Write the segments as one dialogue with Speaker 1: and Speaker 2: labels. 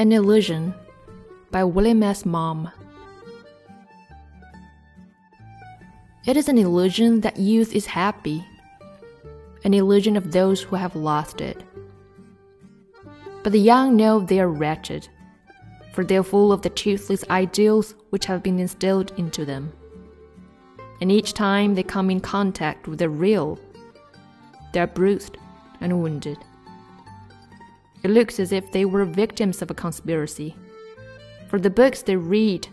Speaker 1: An Illusion by William S. Maugham. It is an illusion that youth is happy, an illusion of those who have lost it. But the young know they are wretched, for they are full of the toothless ideals which have been instilled into them. And each time they come in contact with the real, they are bruised and wounded. It looks as if they were victims of a conspiracy. For the books they read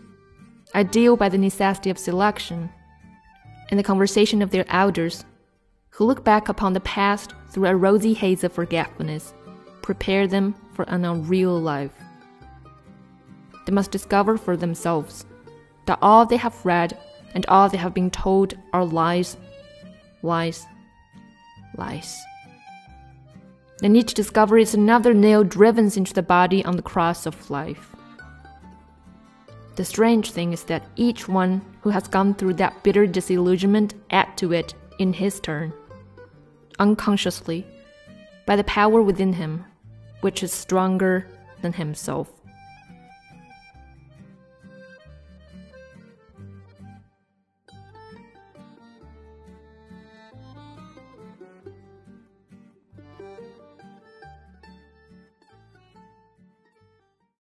Speaker 1: ideal by the necessity of selection, and the conversation of their elders, who look back upon the past through a rosy haze of forgetfulness, prepare them for an unreal life. They must discover for themselves that all they have read and all they have been told are lies, lies, lies. And each discovery is another nail driven into the body on the cross of life. The strange thing is that each one who has gone through that bitter disillusionment add to it in his turn, unconsciously, by the power within him, which is stronger than himself.